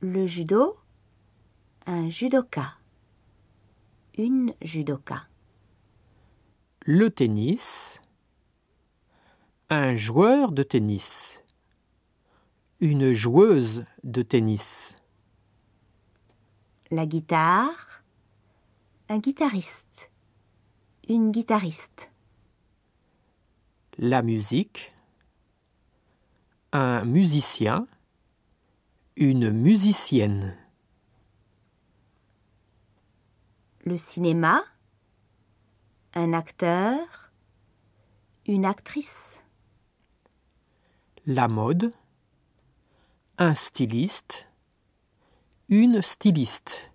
Le judo, un judoka. Une judoka. Le tennis, un joueur de tennis. Une joueuse de tennis. La guitare, un guitariste. Une guitariste. La musique, un musicien. Une musicienne. Le cinéma, un acteur. Une actrice. La mode, un styliste. Une styliste.